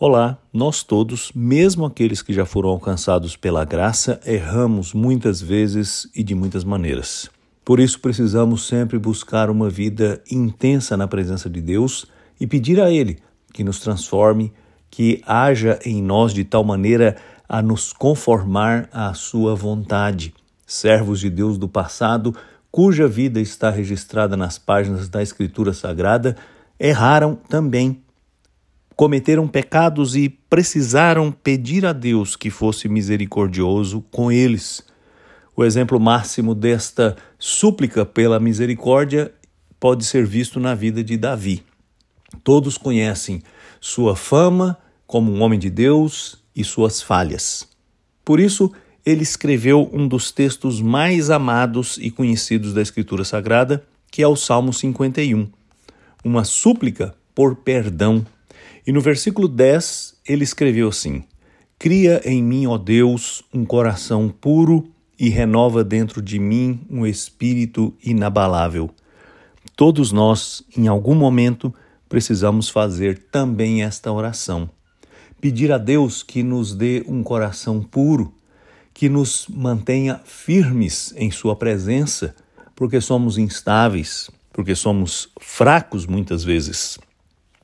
Olá, nós todos, mesmo aqueles que já foram alcançados pela graça, erramos muitas vezes e de muitas maneiras. Por isso precisamos sempre buscar uma vida intensa na presença de Deus e pedir a Ele que nos transforme, que haja em nós de tal maneira a nos conformar à Sua vontade. Servos de Deus do passado, cuja vida está registrada nas páginas da Escritura Sagrada, erraram também cometeram pecados e precisaram pedir a Deus que fosse misericordioso com eles. O exemplo máximo desta súplica pela misericórdia pode ser visto na vida de Davi. Todos conhecem sua fama como um homem de Deus e suas falhas. Por isso, ele escreveu um dos textos mais amados e conhecidos da Escritura Sagrada, que é o Salmo 51, uma súplica por perdão e no versículo 10 ele escreveu assim: Cria em mim, ó Deus, um coração puro e renova dentro de mim um espírito inabalável. Todos nós, em algum momento, precisamos fazer também esta oração. Pedir a Deus que nos dê um coração puro, que nos mantenha firmes em Sua presença, porque somos instáveis, porque somos fracos muitas vezes.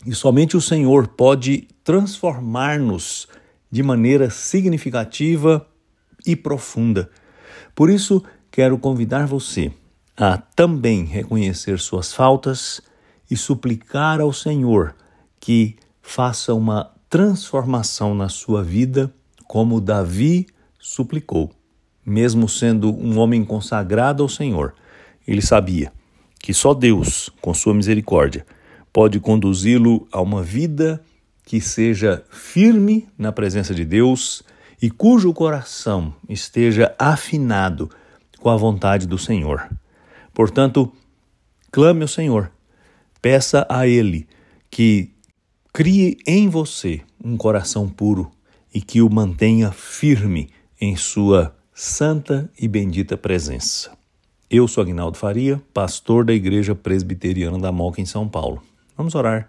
E somente o Senhor pode transformar-nos de maneira significativa e profunda. Por isso, quero convidar você a também reconhecer suas faltas e suplicar ao Senhor que faça uma transformação na sua vida, como Davi suplicou. Mesmo sendo um homem consagrado ao Senhor, ele sabia que só Deus, com sua misericórdia, pode conduzi-lo a uma vida que seja firme na presença de Deus e cujo coração esteja afinado com a vontade do Senhor. Portanto, clame ao Senhor, peça a Ele que crie em você um coração puro e que o mantenha firme em Sua santa e bendita presença. Eu sou Agnaldo Faria, pastor da Igreja Presbiteriana da Moca em São Paulo. Vamos orar.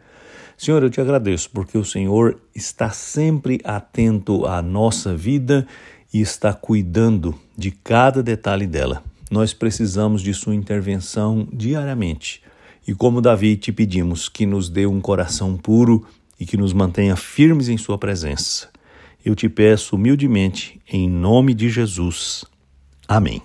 Senhor, eu te agradeço porque o Senhor está sempre atento à nossa vida e está cuidando de cada detalhe dela. Nós precisamos de Sua intervenção diariamente. E como Davi, te pedimos que nos dê um coração puro e que nos mantenha firmes em Sua presença. Eu te peço humildemente, em nome de Jesus. Amém.